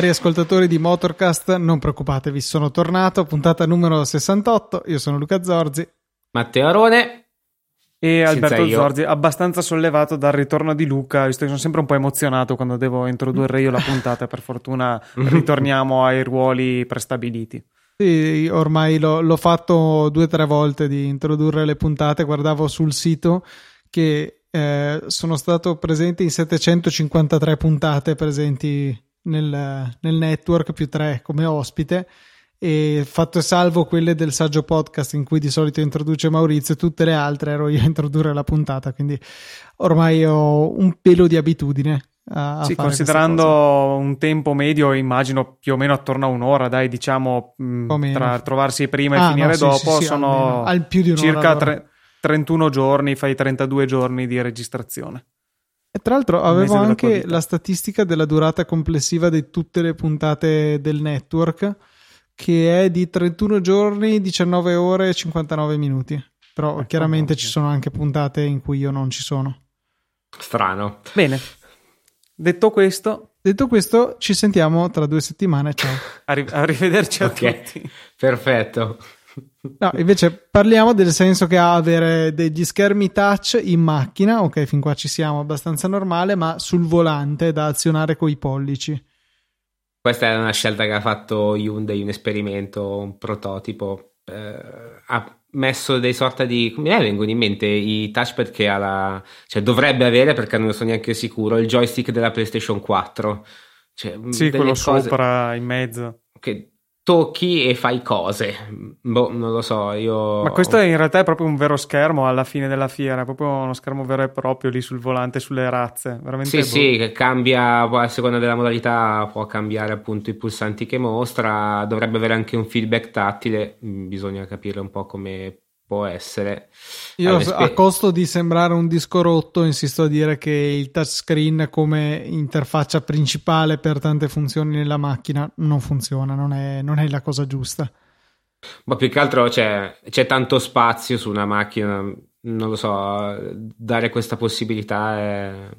Cari ascoltatori di Motorcast, non preoccupatevi, sono tornato, puntata numero 68, io sono Luca Zorzi. Matteo Arone. E Alberto Zorzi, abbastanza sollevato dal ritorno di Luca, visto che sono sempre un po' emozionato quando devo introdurre io la puntata, per fortuna ritorniamo ai ruoli prestabiliti. Sì, ormai l'ho, l'ho fatto due o tre volte di introdurre le puntate, guardavo sul sito che eh, sono stato presente in 753 puntate presenti nel, nel network più tre come ospite e fatto e salvo quelle del saggio podcast in cui di solito introduce Maurizio, tutte le altre ero io a introdurre la puntata, quindi ormai ho un pelo di abitudine. A, a sì, considerando un tempo medio, immagino più o meno attorno a un'ora, dai, diciamo, mh, tra trovarsi prima e ah, finire no, dopo, sì, sì, sono al più circa tre, 31 giorni, fai 32 giorni di registrazione. E tra l'altro avevo anche la statistica della durata complessiva di tutte le puntate del network, che è di 31 giorni, 19 ore e 59 minuti. Però ecco, chiaramente ci sono anche puntate in cui io non ci sono. Strano. Bene. Detto questo, detto questo, ci sentiamo tra due settimane. Ciao. Arri- arrivederci a okay. tutti. Perfetto. No, invece parliamo del senso che ha avere degli schermi touch in macchina, ok, fin qua ci siamo abbastanza normale, ma sul volante da azionare con i pollici. Questa è una scelta che ha fatto Hyundai, un esperimento, un prototipo. Eh, ha messo dei sorta di. Mi vengono in mente i touchpad che ha la. cioè dovrebbe avere, perché non ne sono neanche sicuro, il joystick della PlayStation 4. Cioè, sì, quello cose... sopra in mezzo. Che tocchi e fai cose. Boh, non lo so, io... Ma questo in realtà è proprio un vero schermo alla fine della fiera, proprio uno schermo vero e proprio lì sul volante, sulle razze. Veramente sì, sì, che cambia, a seconda della modalità può cambiare appunto i pulsanti che mostra, dovrebbe avere anche un feedback tattile, bisogna capire un po' come può essere. Io allora, a costo di sembrare un disco rotto insisto a dire che il touchscreen come interfaccia principale per tante funzioni nella macchina non funziona, non è, non è la cosa giusta. Ma più che altro c'è, c'è, tanto spazio su una macchina, non lo so, dare questa possibilità è,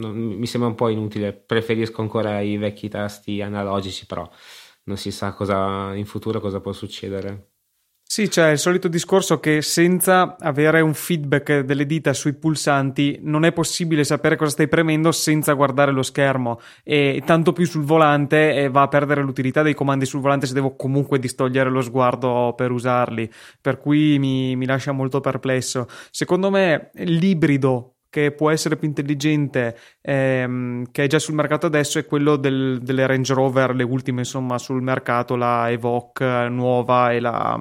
non, mi sembra un po' inutile, preferisco ancora i vecchi tasti analogici, però non si sa cosa in futuro cosa può succedere. Sì, c'è il solito discorso che senza avere un feedback delle dita sui pulsanti non è possibile sapere cosa stai premendo senza guardare lo schermo e tanto più sul volante e va a perdere l'utilità dei comandi sul volante se devo comunque distogliere lo sguardo per usarli, per cui mi, mi lascia molto perplesso. Secondo me l'ibrido che può essere più intelligente, ehm, che è già sul mercato adesso, è quello del, delle Range Rover, le ultime insomma sul mercato, la Evoque nuova e la,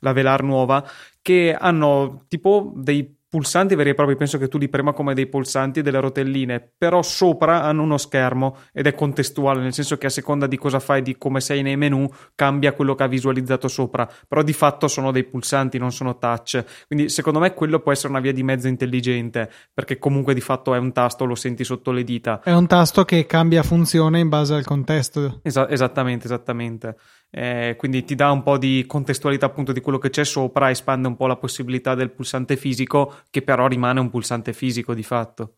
la Velar nuova, che hanno tipo dei pulsanti veri e propri, penso che tu li prema come dei pulsanti delle rotelline, però sopra hanno uno schermo ed è contestuale, nel senso che a seconda di cosa fai, di come sei nei menu, cambia quello che ha visualizzato sopra, però di fatto sono dei pulsanti, non sono touch. Quindi secondo me quello può essere una via di mezzo intelligente, perché comunque di fatto è un tasto, lo senti sotto le dita. È un tasto che cambia funzione in base al contesto. Esa- esattamente, esattamente. Eh, quindi ti dà un po' di contestualità appunto di quello che c'è sopra, espande un po' la possibilità del pulsante fisico, che però rimane un pulsante fisico di fatto.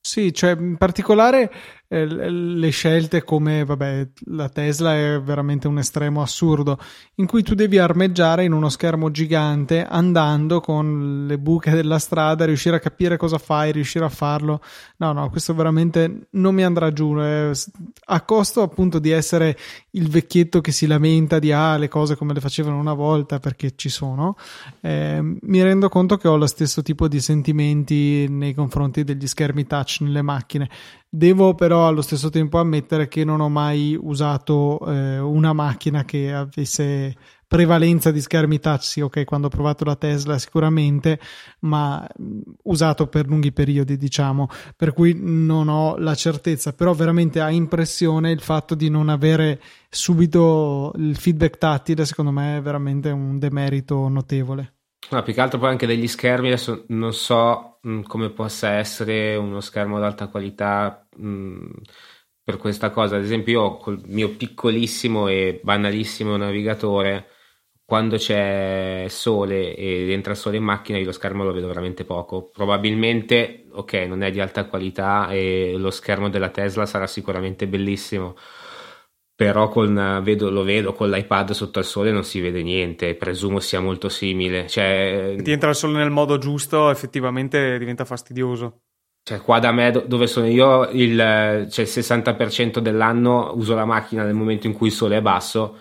Sì, cioè in particolare eh, le scelte come, vabbè, la Tesla è veramente un estremo assurdo, in cui tu devi armeggiare in uno schermo gigante andando con le buche della strada, riuscire a capire cosa fai, riuscire a farlo. No, no, questo veramente non mi andrà giù, eh, a costo appunto di essere il vecchietto che si lamenta di ah, le cose come le facevano una volta perché ci sono. Eh, mi rendo conto che ho lo stesso tipo di sentimenti nei confronti degli schermi touch nelle macchine. Devo però allo stesso tempo ammettere che non ho mai usato eh, una macchina che avesse prevalenza di schermi touch, sì, ok, quando ho provato la Tesla sicuramente, ma usato per lunghi periodi, diciamo, per cui non ho la certezza, però veramente ha impressione il fatto di non avere subito il feedback tattile, secondo me è veramente un demerito notevole. No, più che altro poi anche degli schermi, adesso non so mh, come possa essere uno schermo ad alta qualità mh, per questa cosa. Ad esempio, io col mio piccolissimo e banalissimo navigatore, quando c'è sole ed entra sole in macchina, io lo schermo lo vedo veramente poco. Probabilmente, ok, non è di alta qualità e lo schermo della Tesla sarà sicuramente bellissimo però con, vedo, lo vedo con l'iPad sotto al sole non si vede niente, presumo sia molto simile. Cioè, ti entra il sole nel modo giusto, effettivamente diventa fastidioso. Cioè, qua da me dove sono io, il, cioè, il 60% dell'anno uso la macchina nel momento in cui il sole è basso.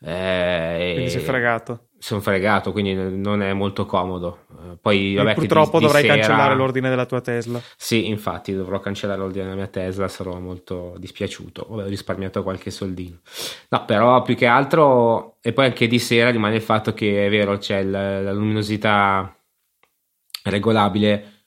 Eh, quindi sei fregato sono fregato, quindi non è molto comodo. Eh, poi, vabbè, purtroppo di, dovrai di sera... cancellare l'ordine della tua Tesla. Sì, infatti dovrò cancellare l'ordine della mia Tesla, sarò molto dispiaciuto. Ho risparmiato qualche soldino. No, però più che altro, e poi anche di sera rimane il fatto che è vero, c'è la, la luminosità regolabile,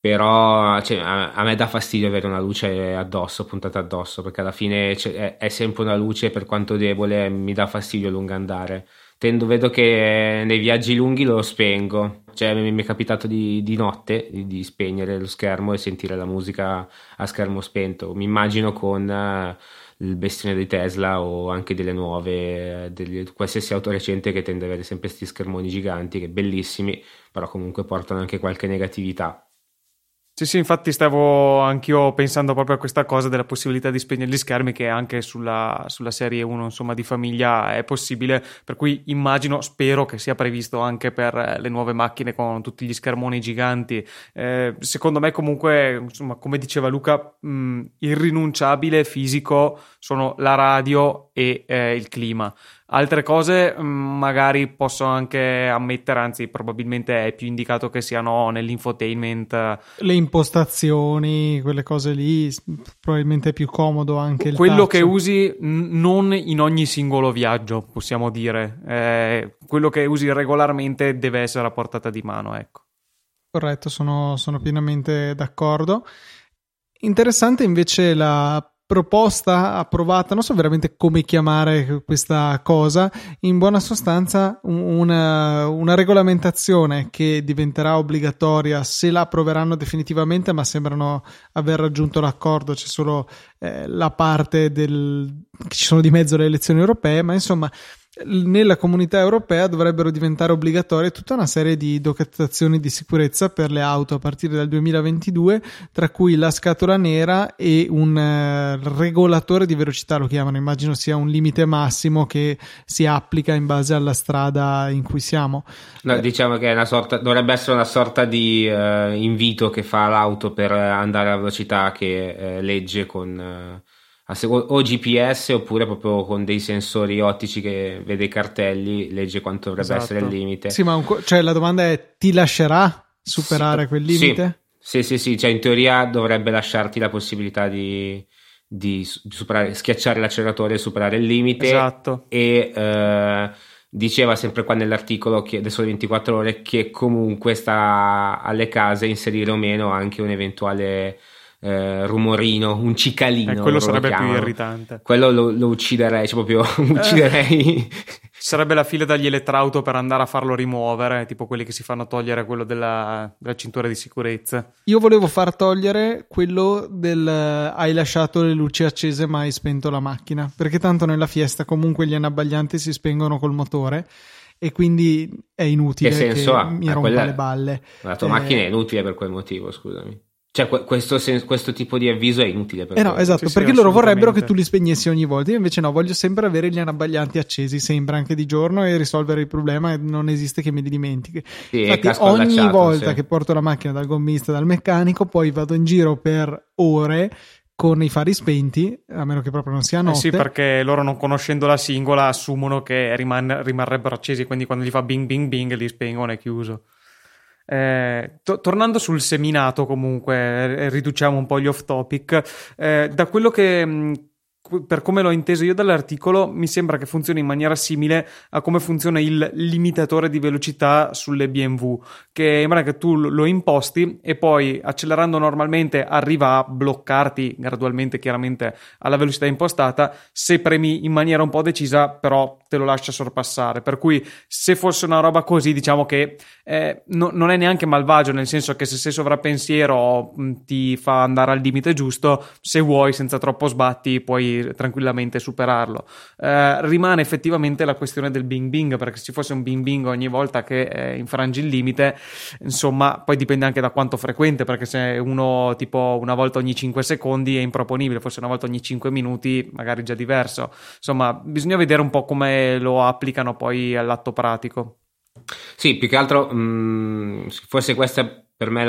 però cioè, a, a, me dà fastidio avere una luce addosso, puntata addosso, perché alla fine è, è sempre una luce, per quanto debole, mi dà fastidio a lungo andare tendo, vedo che nei viaggi lunghi lo spengo. Cioè, mi, è capitato di, di notte di, di, spegnere lo schermo e sentire la musica a schermo spento. Mi immagino con uh, il bestione di Tesla o anche delle nuove, delle, qualsiasi auto recente che tende ad avere sempre questi schermoni giganti, che bellissimi, però comunque portano anche qualche negatività. Sì, sì, infatti stavo anch'io pensando proprio a questa cosa della possibilità di spegnere gli schermi che anche sulla, sulla serie 1 insomma, di famiglia è possibile, per cui immagino, spero che sia previsto anche per le nuove macchine con tutti gli schermoni giganti. Eh, secondo me comunque, insomma, come diceva Luca, mh, irrinunciabile fisico sono la radio e eh, il clima. Altre cose mm, magari posso anche ammettere, anzi probabilmente è più indicato che siano nell'infotainment. Le impostazioni, quelle cose lì, probabilmente è più comodo anche Quello che usi non in ogni singolo viaggio, possiamo dire. Eh, quello che usi regolarmente deve essere a portata di mano, ecco. Corretto, sono, sono pienamente d'accordo. Interessante invece la proposta approvata, non so veramente come chiamare questa cosa, in buona sostanza una, una, regolamentazione che diventerà obbligatoria se la approveranno definitivamente, ma sembrano aver raggiunto l'accordo, c'è solo eh, la parte del... che ci sono di mezzo le elezioni europee, ma insomma nella comunità europea dovrebbero diventare obbligatorie tutta una serie di documentazioni di sicurezza per le auto a partire dal 2022, tra cui la scatola nera e un uh, regolatore di velocità, lo chiamano, immagino sia un limite massimo che si applica in base alla strada in cui siamo. No, diciamo che sorta, dovrebbe essere una sorta di uh, invito che fa l'auto per andare a velocità che uh, legge con o GPS oppure proprio con dei sensori ottici che vede i cartelli, legge quanto dovrebbe esatto. essere il limite. Sì, ma un, cioè, la domanda è: ti lascerà superare sì, quel limite? Sì, sì, sì, cioè in teoria dovrebbe lasciarti la possibilità di, di, di superare, schiacciare l'acceleratore e superare il limite. Esatto. E eh, diceva sempre qua nell'articolo che adesso 24 ore che comunque sta alle case inserire o meno anche un eventuale eh, rumorino, un cicalino. Eh, quello sarebbe più irritante. Quello lo, lo ucciderei, cioè proprio ucciderei. sarebbe la fila dagli elettrauto per andare a farlo rimuovere, tipo quelli che si fanno togliere quello della, della cintura di sicurezza. Io volevo far togliere quello del hai lasciato le luci accese ma hai spento la macchina, perché tanto nella fiesta comunque gli anabbaglianti si spengono col motore e quindi è inutile che, senso che ha? mi rompa quella... le balle. La tua eh... macchina è inutile per quel motivo, scusami. Cioè, questo, questo, tipo di avviso è inutile. Per eh no, esatto, sì, perché sì, loro vorrebbero che tu li spegnessi ogni volta. Io invece no, voglio sempre avere gli anabbaglianti accesi, sempre anche di giorno, e risolvere il problema. E non esiste che me li dimentichi. Sì, Infatti, ogni volta sì. che porto la macchina dal gommista, dal meccanico, poi vado in giro per ore con i fari spenti, a meno che proprio non sia notte. Eh sì, perché loro non conoscendo la singola assumono che riman- rimarrebbero accesi, quindi quando gli fa bing bing bing li spengono e chiuso. Eh, to- tornando sul seminato, comunque, eh, riduciamo un po' gli off topic. Eh, da quello che mh, per come l'ho inteso io dall'articolo, mi sembra che funzioni in maniera simile a come funziona il limitatore di velocità sulle BMW, che sembra che tu lo imposti e poi accelerando normalmente arriva a bloccarti gradualmente, chiaramente alla velocità impostata. Se premi in maniera un po' decisa, però te lo lascia sorpassare. Per cui, se fosse una roba così, diciamo che eh, no, non è neanche malvagio, nel senso che se sei sovrappensiero mm, ti fa andare al limite giusto, se vuoi, senza troppo sbatti, puoi tranquillamente superarlo. Eh, rimane effettivamente la questione del bing bing, perché se ci fosse un bing bing ogni volta che eh, infrangi il limite, insomma, poi dipende anche da quanto frequente, perché se uno tipo una volta ogni 5 secondi è improponibile, forse una volta ogni 5 minuti magari già diverso. Insomma, bisogna vedere un po' come lo applicano poi all'atto pratico. Sì, più che altro, mh, mm, forse questa per me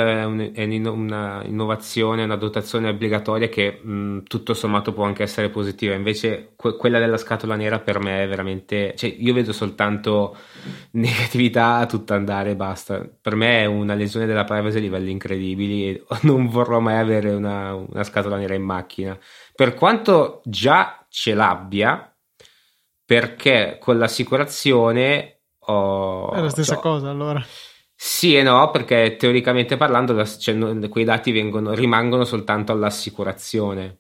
è un'innovazione, una dotazione obbligatoria che mh, tutto sommato può anche essere positiva. Invece que- quella della scatola nera per me è veramente... Cioè, io vedo soltanto negatività a tutto andare e basta. Per me è una lesione della privacy a livelli incredibili e non vorrò mai avere una, una scatola nera in macchina. Per quanto già ce l'abbia, perché con l'assicurazione ho... È la stessa cioè, cosa allora. Sì e no, perché teoricamente parlando cioè, quei dati vengono, rimangono soltanto all'assicurazione,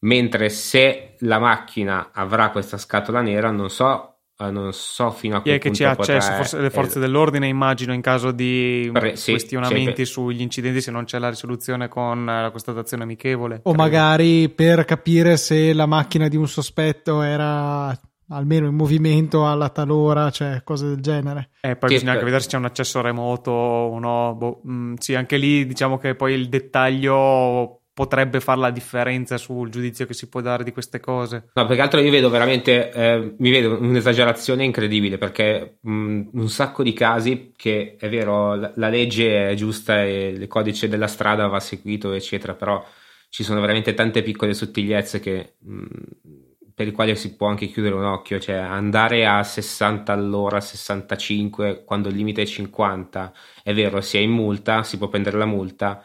mentre se la macchina avrà questa scatola nera non so, eh, non so fino a Chi è che ci ha accesso? Forse le forze eh, dell'ordine immagino in caso di per, sì, questionamenti sugli incidenti se non c'è la risoluzione con la constatazione amichevole. O credo. magari per capire se la macchina di un sospetto era almeno in movimento alla talora, cioè cose del genere. E poi sì, bisogna anche vedere se c'è un accesso remoto o no. Boh, mh, mm, sì, anche lì diciamo che poi il dettaglio potrebbe fare la differenza sul giudizio che si può dare di queste cose. No, perché altro io vedo veramente, eh, mi vedo un'esagerazione incredibile perché mh, mm, un sacco di casi che è vero, la, la legge è giusta e il codice della strada va seguito, eccetera, però ci sono veramente tante piccole sottigliezze che... Mh, mm, per il quale si può anche chiudere un occhio, cioè andare a 60 all'ora, 65 quando il limite è 50, è vero, si è in multa, si può prendere la multa,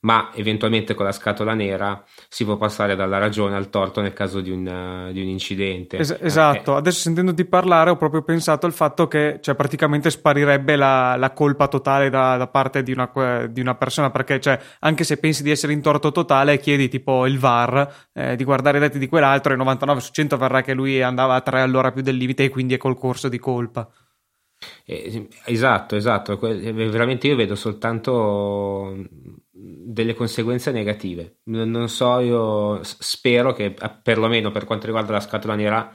ma eventualmente con la scatola nera si può passare dalla ragione al torto nel caso di un, di un incidente. Es- esatto, eh. adesso sentendoti parlare ho proprio pensato al fatto che cioè, praticamente sparirebbe la, la colpa totale da, da parte di una, di una, persona, perché cioè, anche se pensi di essere in torto totale chiedi tipo il VAR eh, di guardare i dati di quell'altro e 99 su 100 verrà che lui andava a 3 all'ora più del limite e quindi è col corso di colpa. Eh, esatto, esatto, veramente io vedo soltanto delle conseguenze negative. Non so, io spero che perlomeno per quanto riguarda la scatola nera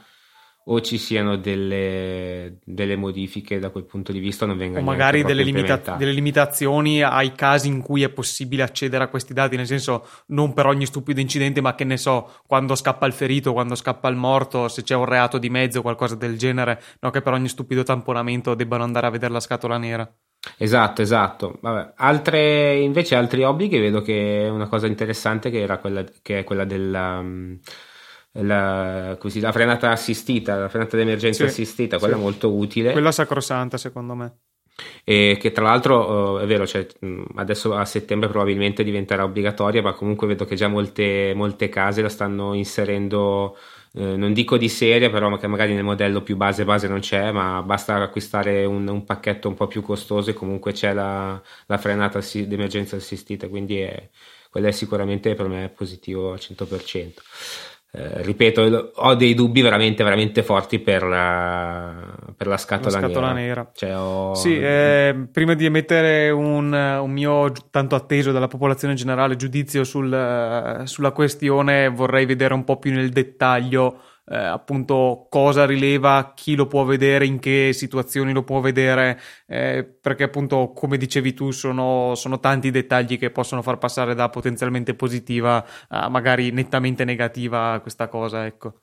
o ci siano delle, delle modifiche da quel punto di vista non vengano o magari delle, limita- delle, limitazioni ai casi in cui è possibile accedere a questi dati nel senso non per ogni stupido incidente ma che ne so quando scappa il ferito quando scappa il morto se c'è un reato di mezzo o qualcosa del genere no che per ogni stupido tamponamento debbano andare a vedere la scatola nera Esatto, esatto. Vabbè. Altre, invece, altri obblighi vedo che è una cosa interessante che, era quella, che è quella della. La, così, la, frenata assistita, la frenata d'emergenza sì, assistita, quella sì. molto utile. Quella sacrosanta, secondo me. E che tra l'altro uh, è vero, cioè, adesso a settembre probabilmente diventerà obbligatoria, ma comunque vedo che già molte, molte case la stanno inserendo eh, non dico di serie, però che magari nel modello più base base non c'è, ma basta acquistare un, un pacchetto un po' più costoso e comunque c'è la, la frenata assi- d'emergenza assistita, quindi è, quello è sicuramente per me positivo al 100%. Eh, ripeto, ho dei dubbi veramente, veramente forti per la, per la scatola, la scatola nera. nera. Cioè, ho... Sì, eh, prima di emettere un, un, mio tanto atteso dalla popolazione generale giudizio sul, sulla questione, vorrei vedere un po' più nel dettaglio eh, appunto cosa rileva, chi lo può vedere, in che situazioni lo può vedere, eh, perché appunto come dicevi tu sono, sono, tanti dettagli che possono far passare da potenzialmente positiva a magari nettamente negativa questa cosa, ecco.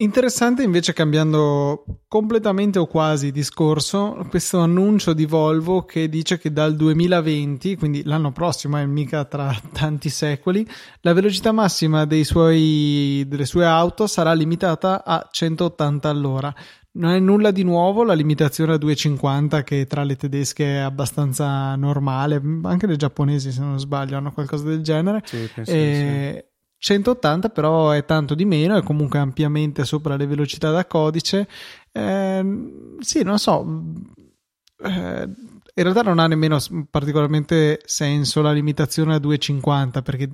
Interessante invece cambiando completamente o quasi discorso, questo annuncio di Volvo che dice che dal 2020, quindi l'anno prossimo, è mica tra tanti secoli, la velocità massima suoi, delle sue auto sarà limitata a 180 all'ora. Non è nulla di nuovo, la limitazione a 250 che tra le tedesche è abbastanza normale, anche le giapponesi se non sbaglio hanno qualcosa del genere. Sì, penso e... sì 180 però è tanto di meno, è comunque ampiamente sopra le velocità da codice. Eh, sì, non so. Eh, in realtà non ha nemmeno particolarmente senso la limitazione a 250 perché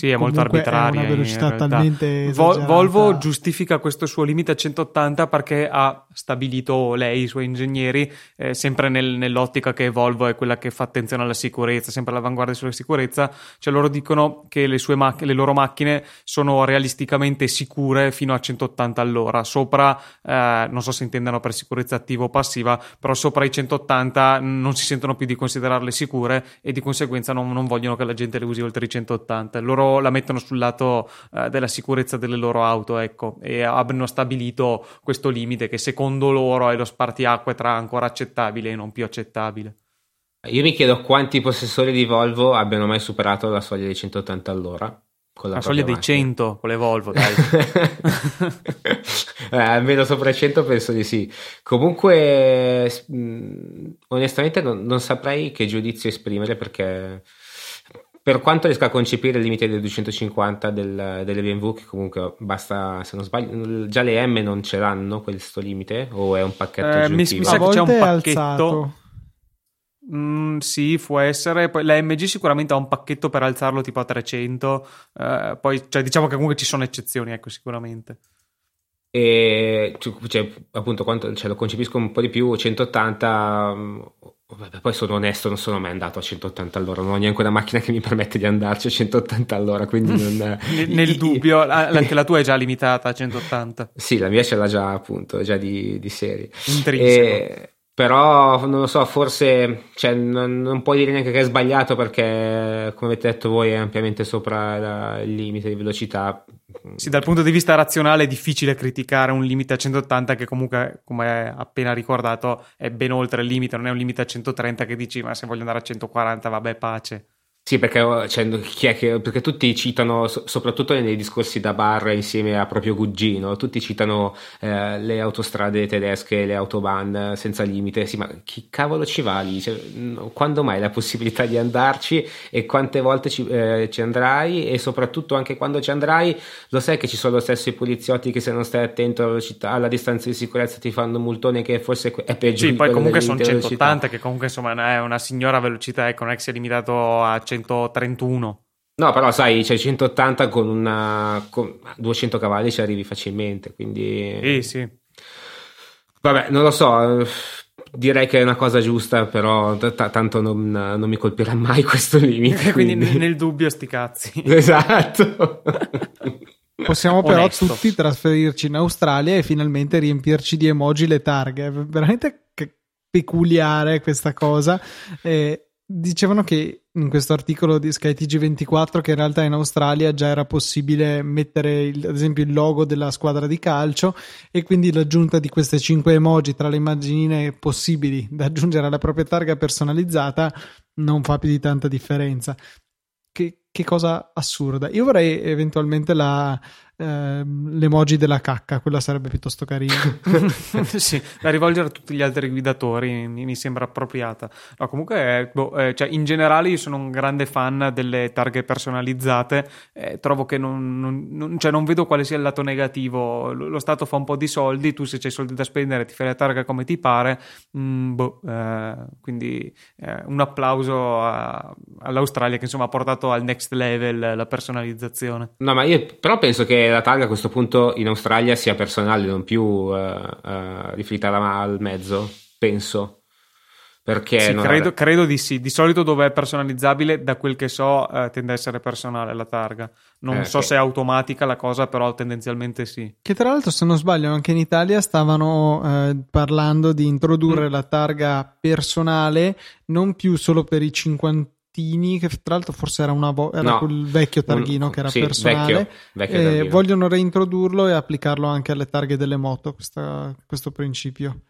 sì, è molto arbitraria. È una velocità talmente esagerata. Volvo giustifica questo suo limite a 180 perché ha stabilito lei, i suoi ingegneri, eh, sempre nel, nell'ottica che Volvo è quella che fa attenzione alla sicurezza, sempre all'avanguardia sulla sicurezza. Cioè loro dicono che le, mac- le loro macchine sono realisticamente sicure fino a 180 all'ora. Sopra, eh, non so se intendano per sicurezza attiva o passiva, però sopra i 180 non si sentono più di considerarle sicure e di conseguenza non, non vogliono che la gente le usi oltre i 180. Loro la mettono sul lato eh, della sicurezza delle loro auto, ecco, e hanno stabilito questo limite che secondo loro è lo spartiacque tra ancora accettabile e non più accettabile. Io mi chiedo quanti possessori di Volvo abbiano mai superato la soglia dei 180 all'ora. Con la, la soglia dei 100 con le Volvo, dai. eh, almeno sopra i 100 penso di sì. Comunque, onestamente non, non saprei che giudizio esprimere perché per quanto riesco a concepire il limite del 250 del, delle BMW, che comunque basta, se non sbaglio, già le M non ce l'hanno questo limite o è un pacchetto eh, mi, mi, sa che c'è un pacchetto. Mm, sì, può essere. Poi la MG sicuramente ha un pacchetto per alzarlo tipo a 300. Eh, poi, cioè, diciamo che comunque ci sono eccezioni, ecco, sicuramente. E cioè, appunto, quanto, cioè, lo concepisco un po' di più. 180 Vabbè, poi sono onesto, non sono mai andato a 180 all'ora, non ho neanche una macchina che mi permette di andarci a 180 all'ora, quindi non... Nel dubbio, anche la tua è già limitata a 180. Sì, la mia ce l'ha già appunto, già di, di serie. E, però, non lo so, forse cioè, non, non, puoi dire neanche che è sbagliato perché, come avete detto voi, è ampiamente sopra la, il limite di velocità, sì, dal punto di vista razionale è difficile criticare un limite a 180 che comunque, come appena ricordato, è ben oltre il limite, non è un limite a 130 che dici ma se voglio andare a 140 vabbè pace. Sì, perché, cioè, che, perché, tutti citano, soprattutto nei discorsi da bar insieme a proprio cugino, tutti citano eh, le autostrade tedesche, le autobahn senza limite. Sì, ma chi cavolo ci va lì? Cioè, quando mai la possibilità di andarci e quante volte ci, eh, ci, andrai? E soprattutto anche quando ci andrai, lo sai che ci sono lo stesso i poliziotti che se non stai attento alla, velocità, alla distanza di sicurezza ti fanno un multone che forse è peggio. Sì, poi comunque sono 180, che comunque insomma è una signora velocità, ecco, non è che sia limitato a 100 131. No, però sai, c'è 180 con una con 200 cavalli ci arrivi facilmente, quindi Sì, sì. Vabbè, non lo so, direi che è una cosa giusta, però t- tanto non, non, mi colpirà mai questo limite. quindi, quindi nel dubbio sti cazzi. Esatto. Possiamo però Onesto. tutti trasferirci in Australia e finalmente riempirci di emoji le targhe. È veramente peculiare questa cosa. Eh, dicevano che in questo articolo di SkyTG24 che in realtà in Australia già era possibile mettere il, ad esempio il logo della squadra di calcio e quindi l'aggiunta di queste 5 emoji tra le immaginine possibili da aggiungere alla propria targa personalizzata non fa più di tanta differenza. Che, che cosa assurda. Io vorrei eventualmente la, Ehm, l'emoji della cacca, quella sarebbe piuttosto carina. sì, da rivolgere a tutti gli altri guidatori mi, mi sembra appropriata. No, comunque, boh, eh, cioè, in generale io sono un grande fan delle targhe personalizzate, eh, trovo che non, non, non, cioè, non, vedo quale sia il lato negativo. Lo, lo, Stato fa un po' di soldi, tu se c'hai soldi da spendere ti fai la targa come ti pare, mm, boh, eh, quindi eh, un applauso a, all'Australia che insomma ha portato al next level la personalizzazione. No, ma io però penso che la targa a questo punto in Australia sia personale, non più uh, uh, riferita al mezzo, penso. Perché sì, credo, è... credo, di sì. Di solito dove è personalizzabile, da quel che so, eh, tende a essere personale la targa. Non eh, so okay. se è automatica la cosa, però tendenzialmente sì. Che tra l'altro, se non sbaglio, anche in Italia stavano eh, parlando di introdurre mm. la targa personale non più solo per i 50 Tini, che tra l'altro forse era, vo- era no, quel vecchio targhino un, che era sì, personale. Vecchio, vecchio eh, vogliono reintrodurlo e applicarlo anche alle targhe delle moto, questa, questo principio.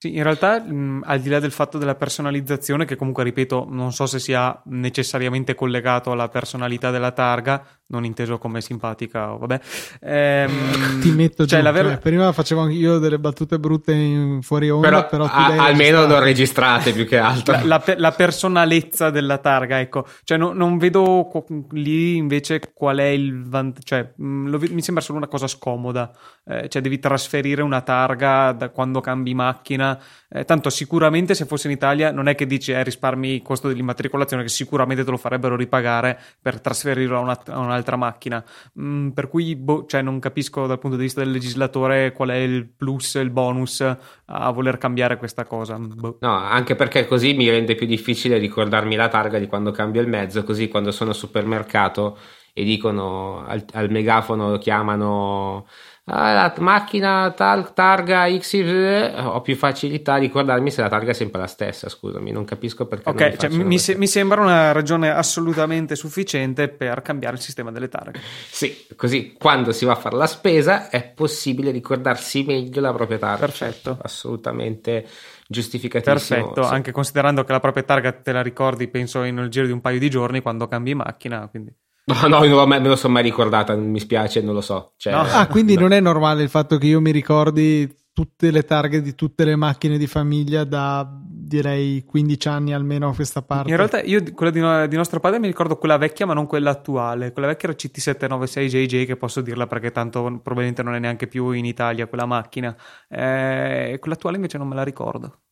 Sì, in realtà, mh, al di là del fatto della personalizzazione, che comunque, ripeto, non so se sia necessariamente collegato alla personalità della targa, non inteso come simpatica o vabbè. Ehm, Ti metto cioè, giù. la vera- cioè, prima facevo anch'io delle battute brutte in fuori onda, Però, però, a- almeno non registrate più che altro. la, la pe- la personalezza della targa, ecco, cioè no- non vedo co- lì invece qual è il vantaggio, cioè lo ve- mi sembra solo una cosa scomoda, Eh, cioè devi trasferire una targa da quando cambi macchina, Eh, tanto sicuramente se fosse in Italia non è che dici eh, risparmi il costo dell'immatricolazione che sicuramente te lo farebbero ripagare per trasferirlo a, una- a un'altra macchina, Mm, per cui boh, cioè, non capisco dal punto di vista del legislatore qual è il plus, il bonus a voler cambiare questa cosa. Boh. No, anche perché così mi rende più difficile ricordarmi la targa di quando cambio il mezzo, così quando sono al supermercato e dicono al, al megafono chiamano "Ah, la macchina tal targa XY, ho più facilità a ricordarmi se la targa è sempre la stessa, scusami, non capisco perché Ok, cioè, mi, se- mi sembra una ragione assolutamente sufficiente per cambiare il sistema delle targhe. Sì, così quando si va a fare la spesa è possibile ricordarsi meglio la propria targa. Perfetto. Assolutamente giustificatissimo. Perfetto, Sì. anche considerando che la propria targa te la ricordi, penso, in nel giro di un paio di giorni quando cambi macchina. Quindi... No, no, io non me me lo sono mai ricordata, mi spiace, non lo so. Cioè, No. Ah, quindi non è normale il fatto che io mi ricordi tutte le targhe di tutte le macchine di famiglia da direi 15 anni almeno a questa parte. In realtà io quella di, no- di nostro padre mi ricordo quella vecchia, ma non quella attuale. Quella vecchia era CT796JJ, che posso dirla perché tanto probabilmente non è neanche più in Italia quella macchina. Eh, quella attuale invece non me la ricordo.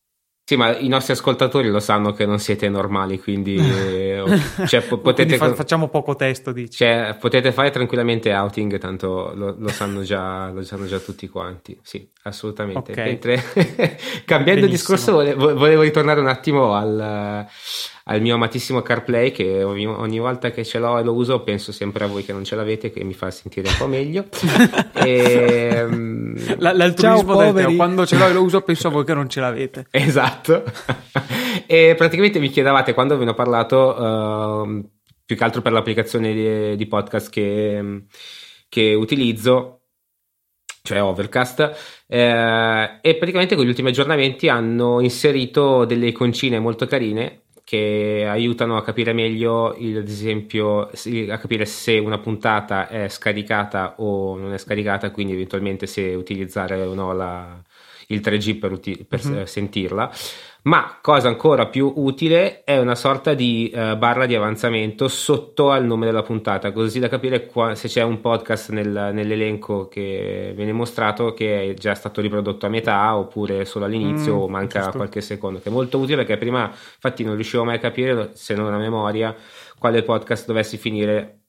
Sì, ma i nostri ascoltatori lo sanno che non siete normali, quindi eh, cioè, po- potete, Quindi fa- facciamo poco testo, dici. cioè, potete fare tranquillamente outing, tanto lo, lo sanno già, lo sanno già tutti quanti. Sì, assolutamente. Ok. Mentre, cambiando Benissimo. discorso, vole- vo- volevo ritornare un attimo al, al mio amatissimo CarPlay, che ogni, ogni volta che ce l'ho e lo uso penso sempre a voi che non ce l'avete, che mi fa sentire un po' meglio. e, La- l'altruismo Ciao, del quando ce l'ho e lo uso penso a voi che non ce l'avete. Esatto. e praticamente mi chiedevate quando ve ne ho parlato, ehm, più che altro per l'applicazione di, di podcast che, che utilizzo, cioè Overcast, eh, e praticamente con gli ultimi aggiornamenti hanno inserito delle iconcine molto carine che aiutano a capire meglio, il- ad esempio, se- a capire se una puntata è scaricata o non è scaricata, quindi eventualmente se utilizzare o no la- il 3G per, uti- per Mhm. eh, sentirla. Ma cosa ancora più utile è una sorta di eh, barra di avanzamento sotto al nome della puntata, così da capire qua- se c'è un podcast nel- nell'elenco che viene mostrato che è già stato riprodotto a metà oppure solo all'inizio Mm, o manca giusto. qualche secondo, che è molto utile perché prima infatti non riuscivo mai a capire se non a memoria quale podcast dovessi finire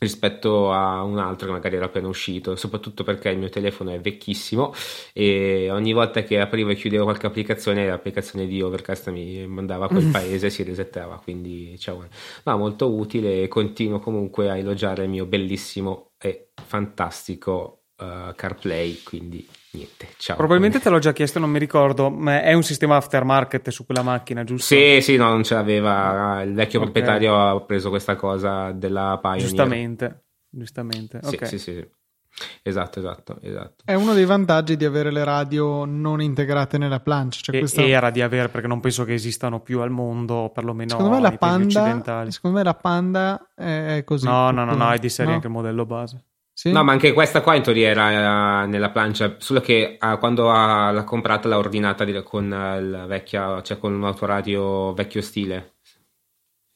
rispetto a un altro che magari era appena uscito, soprattutto perché il mio telefono è vecchissimo e ogni volta che aprivo e chiudevo qualche applicazione, l'applicazione di Overcast mi mandava a quel paese e si resettava, quindi ciao. No, molto utile e continuo comunque a elogiare il mio bellissimo e fantastico eh, CarPlay, quindi niente, ciao. Probabilmente te l'ho già chiesto, non mi ricordo, ma è un sistema aftermarket su quella macchina, giusto? Sì, sì, no, non ce l'aveva. Il vecchio Ok. proprietario ha preso questa cosa della Pioneer. Giustamente, giustamente. Sì, ok. sì, sì, sì. Esatto, esatto, esatto. È uno dei vantaggi di avere le radio non integrate nella plancia. Cioè questa- Era di avere perché non penso che esistano più al mondo, perlomeno secondo, me la Panda, occidentali. secondo me la Panda è così. No, no, no, no, è di serie No? anche il modello base. Sì? No, ma anche questa qua in teoria era eh, nella plancia, solo che eh, quando ha- l'ha comprata l'ha ordinata di- con la vecchia, cioè con un autoradio vecchio stile.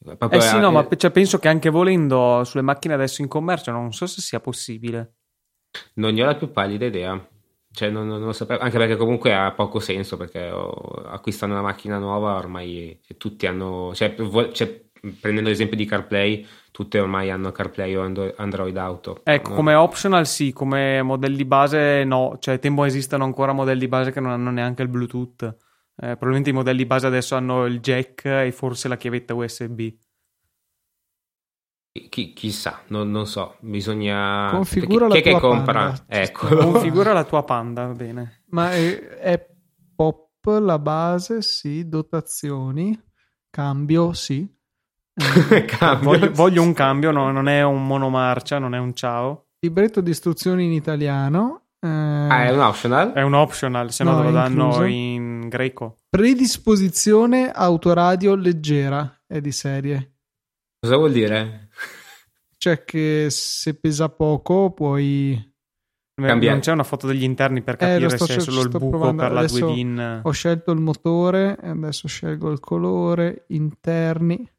Proprio Eh sì, era- no, ma cioè, penso che anche volendo sulle macchine adesso in commercio, non so se sia possibile. Non ne ho la più pallida idea. Cioè, non, non lo sapevo, anche perché comunque ha poco senso, perché oh, acquistando una macchina nuova ormai tutti hanno, cioè, vo- cioè, prendendo l'esempio di CarPlay, tutte ormai hanno CarPlay o Android Auto. Ecco, No? come optional sì, come modelli base no, cioè temo esistono ancora modelli base che non hanno neanche il Bluetooth. Eh, probabilmente i modelli base adesso hanno il jack e forse la chiavetta USB. Chi- chissà, non, non so, bisogna... Configura chi, la chi è che tua compra? Panda. Ecco. Configura la tua Panda, va bene. Ma è, è pop la base, sì, dotazioni, cambio, sì. Cambio. Voglio, voglio un cambio, no, non è un monomarcia, non è un ciao. libretto di istruzioni in italiano. eh, Ah, è un optional? È un optional, se no, No, te lo danno in greco. predisposizione autoradio leggera è di serie. Cosa vuol dire? C'è che se pesa poco puoi Cambiare. Non c'è una foto degli interni per eh, capire eh, se è solo il buco provando. per la adesso 2DIN. Ho scelto il motore e adesso scelgo il colore interni.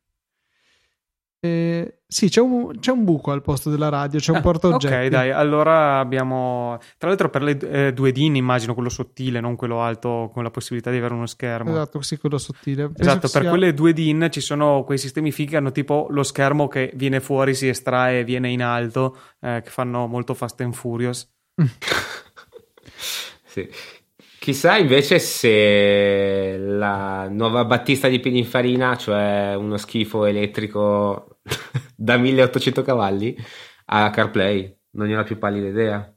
Eh, sì, c'è un, c'è un, buco al posto della radio, c'è un ah, porta oggetti. Ok, dai, allora abbiamo. Tra l'altro, per le eh, 2D immagino quello sottile, non quello alto, con la possibilità di avere uno schermo. Esatto, sì, quello sottile. Penso esatto, per sia... quelle 2D ci sono quei sistemi fighi che hanno tipo lo schermo che viene fuori, si estrae e viene in alto, eh, che fanno molto Fast and Furious. sì. Chissà invece se la nuova battista di Pininfarina, cioè uno schifo elettrico da 1800 cavalli, ha CarPlay. Non ne ho la più pallida idea.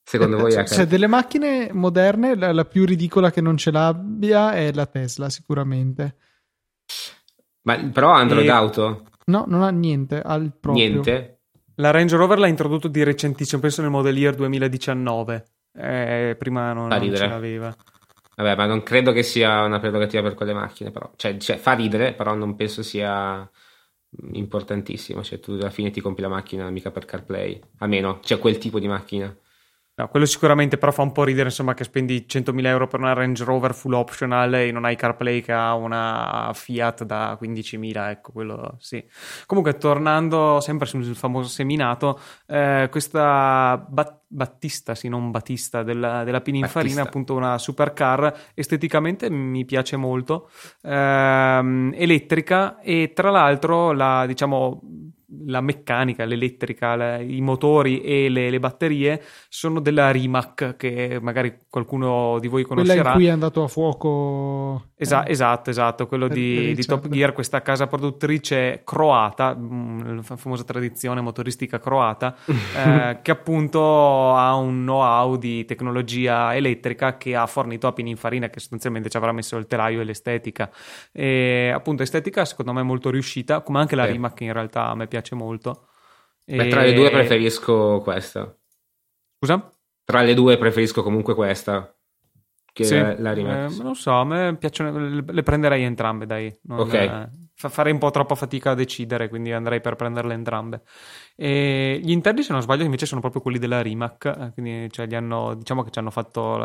Secondo eh, voi è Car- cioè, delle macchine moderne, la, la, più ridicola che non ce l'abbia è la Tesla, sicuramente. Ma però Android e... Auto? No, non ha niente, ha il proprio. Niente? La Range Rover l'ha introdotto di recentissimo, penso nel Model Year 2019. Eh, prima non, non ce l'aveva. Vabbè, ma non credo che sia una prerogativa per quelle macchine, però. Cioè, cioè, fa ridere, però non penso sia importantissimo. Cioè, tu alla fine ti compri la macchina mica per CarPlay. Almeno, c'è quel tipo di macchina. No, quello sicuramente, però fa un po' ridere, insomma, che spendi 100.000 euro per una Range Rover full optional e non hai CarPlay che ha una Fiat da 15.000, ecco, quello sì. Comunque, tornando sempre sul famoso seminato, eh, questa bat- Battista, sì, non Battista, della, della Pininfarina, Battista. appunto una supercar, esteticamente mi piace molto, ehm, elettrica e tra l'altro la, diciamo, la meccanica, l'elettrica, la, i motori e le, le, batterie sono della Rimac che magari qualcuno di voi conoscerà. Quella in cui è andato a fuoco. Esa- eh. Esatto, esatto, quello di, di, Top Gear, questa casa produttrice croata, mm, la famosa tradizione motoristica croata, eh, che appunto ha un know-how di tecnologia elettrica che ha fornito a Pininfarina, che sostanzialmente ci avrà messo il telaio e l'estetica. E appunto estetica secondo me molto riuscita, come anche la eh. Rimac in realtà a me piace molto. Beh, tra le due preferisco questa. Scusa? Tra le due preferisco comunque questa che sì, la Remax. Eh, non so, a me piacciono, le, le prenderei entrambe, dai. Non, ok. Eh, farei un po' troppa fatica a decidere, quindi andrei per prenderle entrambe. E gli interni, se non sbaglio, invece sono proprio quelli della Rimac, eh, quindi cioè, hanno, diciamo che ci hanno fatto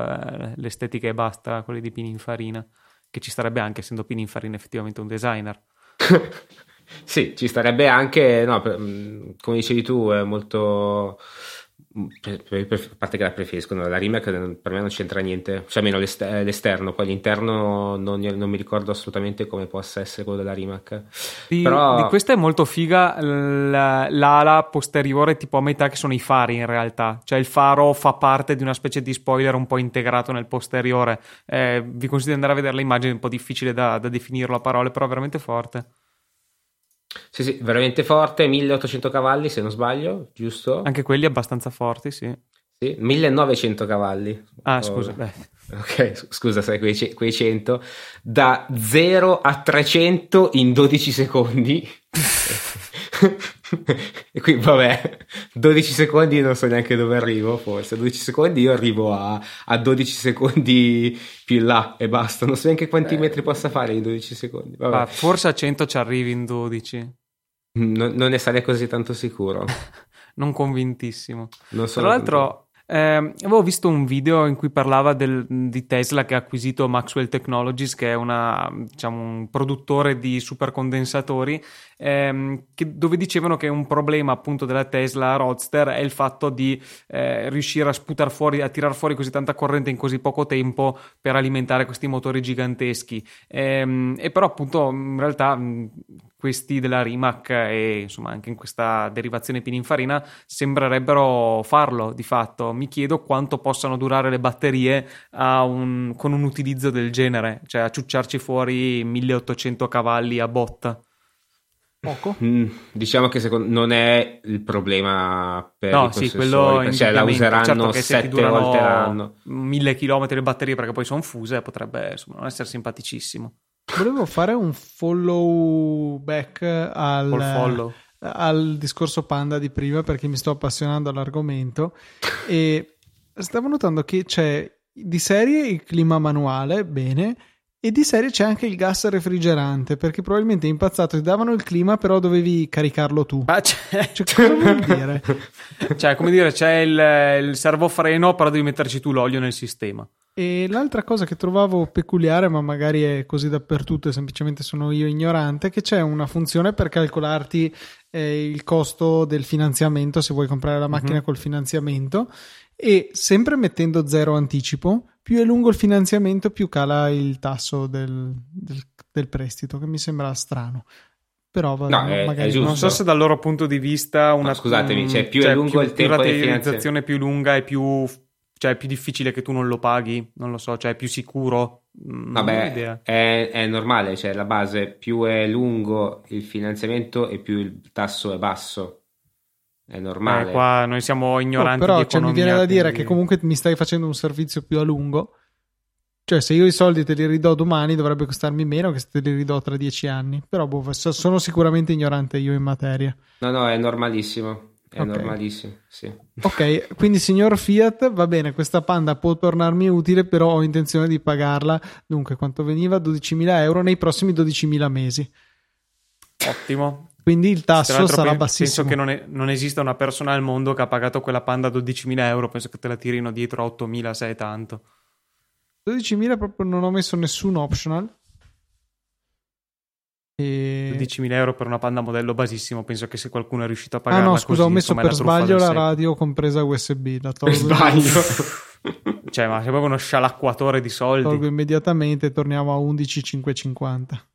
l'estetica e basta, quelli di Pininfarina, che ci starebbe anche, essendo Pininfarina effettivamente un designer. sì, ci starebbe anche, no, per, mm, come dicevi tu, è molto per, per, per, a parte che la preferiscono, la remake per me non c'entra niente, cioè almeno l'ester- l'esterno, poi l'interno non, non, mi ricordo assolutamente come possa essere quello della remake. Di, Però... di questa è molto figa la, l'ala posteriore tipo a metà che sono i fari in realtà, cioè il faro fa parte di una specie di spoiler un po' integrato nel posteriore. Eh, vi consiglio di andare a vedere l'immagine, è un po' difficile da, da definirlo a parole, però veramente forte. Sì, sì, veramente forte, 1800 cavalli se non sbaglio, giusto? Anche quelli abbastanza forti, sì. Sì, 1900 cavalli. Ah, oh. scusa, beh. Ok, scusa, sai, quei, quei 100. Da 0 a 300 in 12 secondi. e qui, vabbè, 12 secondi non so neanche dove arrivo, forse. 12 secondi io arrivo a, a 12 secondi più in là e basta. Non so neanche quanti eh. metri possa fare in 12 secondi. Vabbè. forse a 100 ci arrivi in 12. Non, non ne sarei così tanto sicuro. non convintissimo. Non Tra l'altro, eh, avevo visto un video in cui parlava del, di Tesla che ha acquisito Maxwell Technologies, che è una, diciamo, un produttore di supercondensatori, ehm, che, dove dicevano che un problema appunto della Tesla Roadster è il fatto di eh, riuscire a sputare fuori, a tirar fuori così tanta corrente in così poco tempo per alimentare questi motori giganteschi. Ehm, e però appunto in realtà questi della Rimac e insomma anche in questa derivazione pininfarina sembrerebbero farlo di fatto. Mi chiedo quanto possano durare le batterie un, con un utilizzo del genere, cioè a ciucciarci fuori 1800 cavalli a botta. Poco? Mm, diciamo che secondo, non è il problema per no, sì, quello cioè la useranno certo sette volte l'anno. Mille chilometri le batterie perché poi sono fuse, potrebbe insomma, non essere simpaticissimo. Volevo fare un follow back al, al, discorso panda di prima perché mi sto appassionando all'argomento e stavo notando che c'è di serie il clima manuale, bene, E di serie c'è anche il gas refrigerante, perché probabilmente è impazzato, ti davano il clima, però dovevi caricarlo tu. Ah, c'è... Cioè, cosa vuol dire? cioè, come dire, c'è il, il servofreno, però devi metterci tu l'olio nel sistema. E l'altra cosa che trovavo peculiare, ma magari è così dappertutto e semplicemente sono io ignorante, è che c'è una funzione per calcolarti eh, il costo del finanziamento se vuoi comprare la macchina Mhm. col finanziamento e sempre mettendo zero anticipo, più è lungo il finanziamento, più cala il tasso del, del- del prestito, che mi sembra strano. Però vabbè, No, è- magari è. Non so se dal loro punto di vista una No, scusatemi, cioè, più è lungo il tempo più la realizzazione più lunga e più cioè è più difficile che tu non lo paghi, non lo so, cioè è più sicuro. Mm, non ho idea. Vabbè, è, è normale, cioè la base più è lungo il finanziamento e più il tasso è basso. È normale. Eh, qua noi siamo Oh, ignoranti però di cioè, mi viene da dire quindi- che comunque mi stai facendo un servizio più a lungo. Cioè, se io i soldi te li ridò domani, dovrebbe costarmi meno che se te li ridò tra dieci anni. Però boh, so- sono sicuramente ignorante io in materia. No, no, è normalissimo. È Ok. normalissimo, sì. Ok, quindi signor Fiat, va bene, questa panda può tornarmi utile, però ho intenzione di pagarla. Dunque, quanto veniva? 12.000 euro nei prossimi 12.000 mesi. Ottimo. Quindi il tasso sarà bassissimo. Penso che non, è- non esista una persona al mondo che ha pagato quella panda 12.000 euro, penso che te la tirino dietro a 8.000 se è tanto. 12.000 proprio non ho messo nessun optional. E... 12.000 euro per una panda modello basissimo, penso che se qualcuno è riuscito a Ah pagarla no, scusa, così, ho messo per sbaglio la radio compresa USB. La Per tolgo, sbaglio. Cioè, ma sei proprio uno scialacquatore di soldi. tolgo immediatamente e torniamo a 11,550.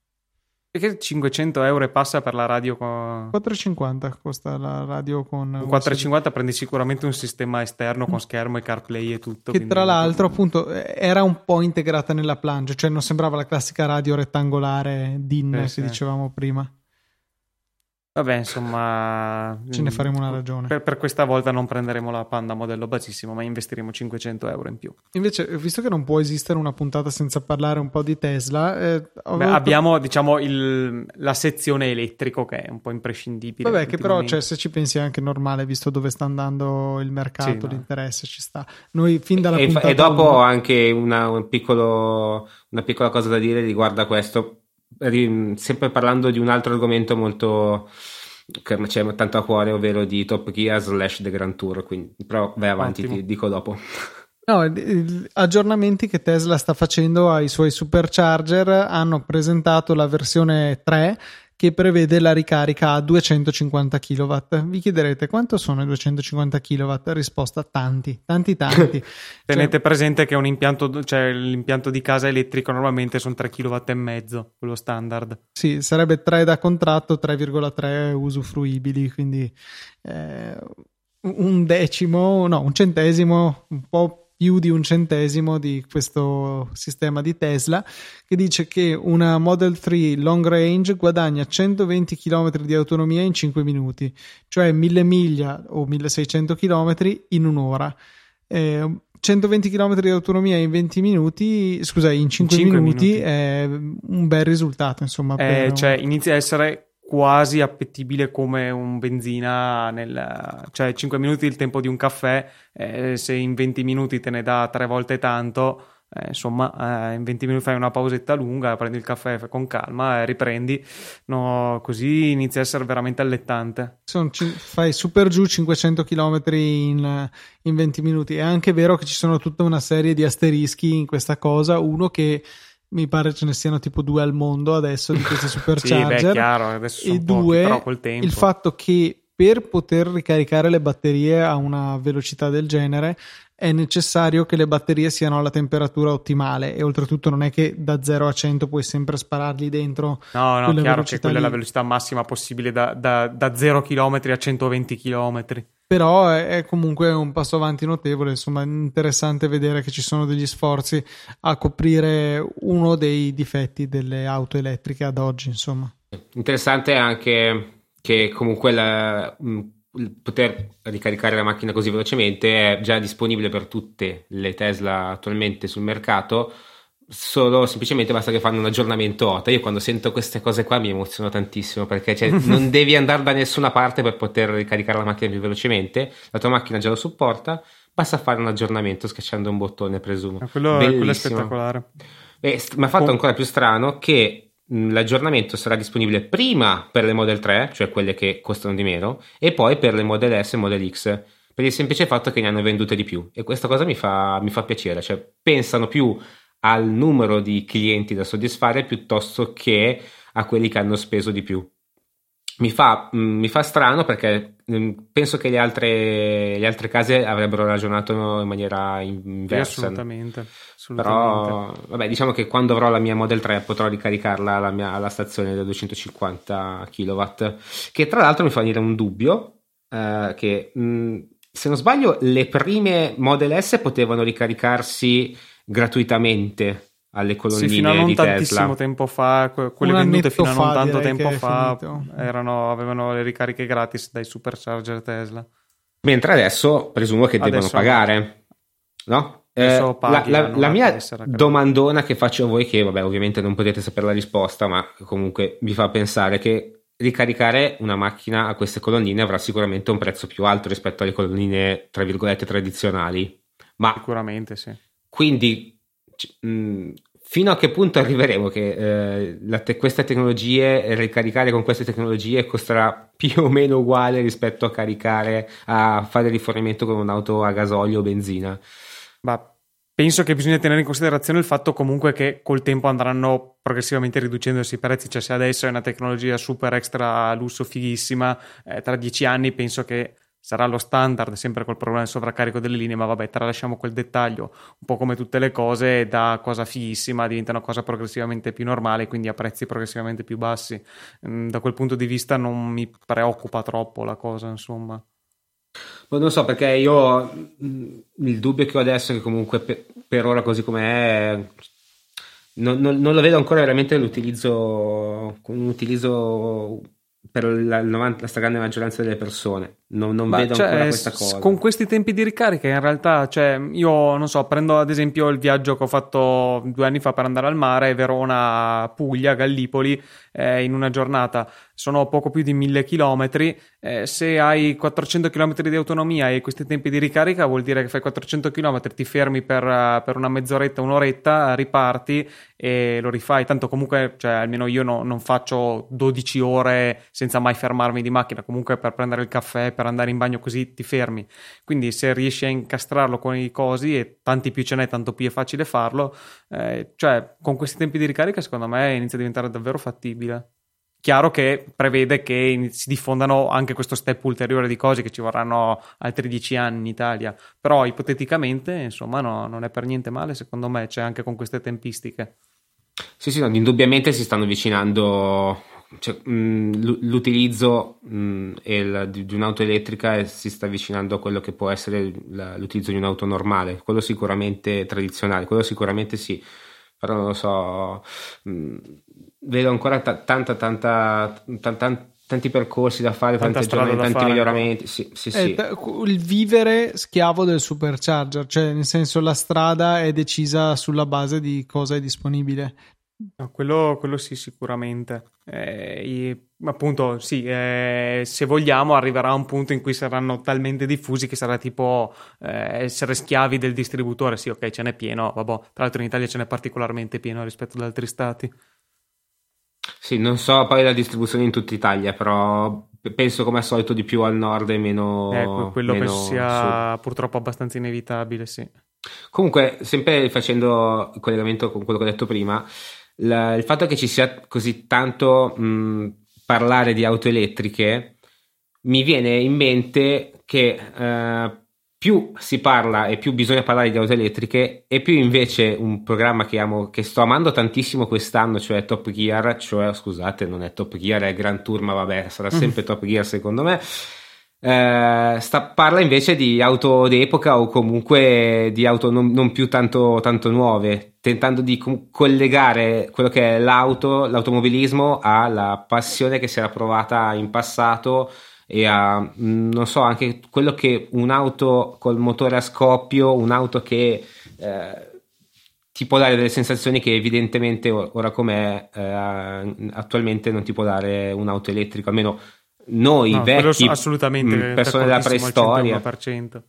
Perché 500 euro e passa per la radio con... 4,50 costa la radio con con USB. 450 prendi sicuramente un sistema esterno con schermo e CarPlay e tutto. Che tra l'altro, appunto, eh, era un po' integrata nella planche, cioè non sembrava la classica radio rettangolare DIN Eh, che sì. dicevamo prima. Vabbè, insomma... Ce ne mm, faremo una ragione. Per, per questa volta non prenderemo la panda modello basissimo, ma investiremo 500 euro in più. Invece, visto che non può esistere una puntata senza parlare un po' di Tesla, eh, Beh, abbiamo, diciamo, il- la sezione elettrico che è un po' imprescindibile. Vabbè, che però, cioè, se ci pensi è anche normale, visto dove sta andando il mercato, Sì, no. l'interesse ci sta. Noi fin dalla E, puntata e dopo uno- anche una, un piccolo- una piccola cosa da dire riguardo a questo, sempre parlando di un altro argomento molto che mi c'è tanto a cuore, ovvero di Top Gear slash The Grand Tour, quindi però vai avanti, Ottimo. ti dico dopo. No, aggiornamenti che Tesla sta facendo ai suoi supercharger hanno presentato la versione 3 che prevede la ricarica a 250 kW. Vi chiederete quanto sono i 250 kW? Risposta tanti, tanti tanti. Tenete Cioè, presente che un impianto, cioè l'impianto di casa elettrico normalmente sono 3 kW e mezzo, quello standard. sì, sarebbe 3 da contratto, 3,3 usufruibili, quindi eh, un decimo, no, un centesimo, un po' più di un centesimo di questo sistema di Tesla che dice che una Model 3 long range guadagna 120 km di autonomia in 5 minuti, cioè 1000 miglia o 1600 km in un'ora. Eh, 120 km di autonomia in 20 minuti, scusa, in 5, cinque minuti, minuti. è un bel risultato, insomma. Eh, per- cioè, inizia a essere quasi appetibile come un benzina nel, cioè 5 minuti il tempo di un caffè eh, se in 20 minuti te ne dà tre volte tanto eh, insomma eh, in 20 minuti fai una pausetta lunga prendi il caffè con calma e riprendi no, così inizia a essere veramente allettante cin- fai super giù 500 km in, in 20 minuti. È anche vero che ci sono tutta una serie di asterischi in questa cosa. Uno che mi pare ce ne siano tipo due al mondo adesso di questi sì supercharger. beh chiaro e pochi, due, tempo il fatto che per poter ricaricare le batterie a una velocità del genere è necessario che le batterie siano alla temperatura ottimale e oltretutto non è che da 0 a 100 puoi sempre sparargli dentro No, no, quella chiaro velocità che quella è la lì. velocità massima possibile da, da, da 0 km a 120 km. però è, è comunque un passo avanti notevole insomma è interessante vedere che ci sono degli sforzi a coprire uno dei difetti delle auto elettriche ad oggi insomma Interessante anche che comunque la- poter ricaricare la macchina così velocemente è già disponibile per tutte le Tesla attualmente sul mercato. Solo semplicemente basta che fanno un aggiornamento OTA. Io quando sento queste cose qua mi emoziono tantissimo perché cioè, non devi andare da nessuna parte per poter ricaricare la macchina più velocemente. La tua macchina già lo supporta, basta fare un aggiornamento schiacciando un bottone, presumo. Quello, quello è spettacolare. E mi ha fatto ancora più strano che l'aggiornamento sarà disponibile prima per le Model 3, cioè quelle che costano di meno, e poi per le Model S e Model X, per il semplice fatto che ne hanno vendute di più. E questa cosa mi fa, mi fa piacere, cioè pensano più al numero di clienti da soddisfare piuttosto che a quelli che hanno speso di più. Mi fa, mi fa strano perché mh, penso che le altre, le altre, case avrebbero ragionato in maniera inversa. assolutamente, assolutamente. Però, vabbè, diciamo che quando avrò la mia Model 3 potrò ricaricarla alla, mia, alla stazione da 250 kW. Che tra l'altro mi fa venire un dubbio eh, che mh, se non sbaglio le prime Model S potevano ricaricarsi gratuitamente alle colonnine sì, fino a non di tantissimo Tesla. tempo fa, quelle Un vendute fino a non fa, tanto tempo fa erano, avevano le ricariche gratis dai supercharger Tesla. Mentre adesso presumo che devono Adesso- pagare, no? Eh, paghi la, la- annualmente la mia domandona che faccio a voi, che vabbè, ovviamente non potete sapere la risposta, ma comunque vi fa pensare che ricaricare una macchina a queste colonnine avrà sicuramente un prezzo più alto rispetto alle colonnine, tra virgolette, tradizionali. Ma Sicuramente sì. quindi c- mh, fino a che punto arriveremo che eh, la te- queste tecnologie, ricaricare con queste tecnologie costerà più o meno uguale rispetto a caricare, a fare rifornimento con un'auto a gasolio o benzina? Ma penso che bisogna tenere in considerazione il fatto comunque che col tempo andranno progressivamente riducendosi i prezzi, cioè se adesso è una tecnologia super extra lusso fighissima, eh, tra dieci anni penso che sarà lo standard, sempre col problema del sovraccarico delle linee, ma vabbè, tralasciamo quel dettaglio, un po' come tutte le cose, da cosa fighissima diventa una cosa progressivamente più normale, quindi a prezzi progressivamente più bassi. Mm, Da quel punto di vista non mi preoccupa troppo la cosa, insomma. Boh, non so perché io mh, il dubbio che ho adesso è che comunque per, per ora così com'è non, non- non lo vedo ancora veramente l'utilizzo un utilizzo per la, il 90 la stragrande maggioranza delle persone. Non, non Ma, vedo cioè, ancora questa cosa. Con questi tempi di ricarica, in realtà, cioè, io non so, prendo ad esempio il viaggio che ho fatto due anni fa per andare al mare, Verona, Puglia, Gallipoli, eh, in una giornata. Sono poco più di mille chilometri. Eh, se hai 400 chilometri di autonomia e questi tempi di ricarica, vuol dire che fai 400 chilometri, ti fermi per, eh, per una mezz'oretta, un'oretta, riparti e lo rifai. Tanto comunque, cioè, almeno io no- non faccio 12 ore senza mai fermarmi di macchina. Comunque per prendere il caffè, per andare in bagno così ti fermi. Quindi se riesci a incastrarlo con i cosi e tanti più ce n'è, tanto più è facile farlo. eh, cioè, con questi tempi di ricarica, secondo me inizia a diventare davvero fattibile. Chiaro che prevede che si diffondano anche questo step ulteriore di cose che ci vorranno altri dieci anni in Italia, però ipoteticamente, insomma, no, non è per niente male, secondo me, c'è anche con queste tempistiche. Sì, sì, no, indubbiamente si stanno avvicinando, cioè, mh, l'utilizzo mh, il- di, di un'auto elettrica e si sta avvicinando a quello che può essere la- l'utilizzo di un'auto normale, quello sicuramente tradizionale, quello sicuramente sì, però non lo so, mh, vedo ancora ta- tanta, tanta, tan- tan- tanti percorsi da fare, Tanta tanti aggiornamenti, da tanti fare. miglioramenti, sì, sì, sì. t- il vivere schiavo del supercharger, cioè nel senso la strada è decisa sulla base di cosa è disponibile. No, quello, quello sì, sicuramente. Eh, appunto, sì, eh, se vogliamo arriverà un punto in cui saranno talmente diffusi che sarà tipo eh, essere schiavi del distributore. Sì, ok, ce n'è pieno, vabbè. Tra l'altro in Italia ce n'è particolarmente pieno rispetto ad altri stati. Sì, non so poi la distribuzione in tutta Italia, però penso come al solito di più al nord e meno... Eh, que- quello meno penso sud. sia purtroppo abbastanza inevitabile, sì. Comunque, sempre facendo il collegamento con quello che ho detto prima, la- il fatto che ci sia così tanto mh, parlare di auto elettriche mi viene in mente che eh, più si parla e più bisogna parlare di auto elettriche e più invece un programma che amo, che sto amando tantissimo quest'anno, cioè Top Gear, cioè scusate, non è Top Gear, è Grand Tour, ma vabbè, sarà sempre Top Gear secondo me. Eh, sta- parla invece di auto d'epoca o comunque di auto non, non più tanto, tanto nuove, tentando di com- collegare quello che è l'auto, l'automobilismo alla passione che si era provata in passato e a mh, non so anche quello che un'auto col motore a scoppio, un'auto che eh, ti può dare delle sensazioni che evidentemente or- ora com'è eh, attualmente non ti può dare un'auto elettrica, almeno noi No, vecchi so- assolutamente mh, persone della preistoria 101%.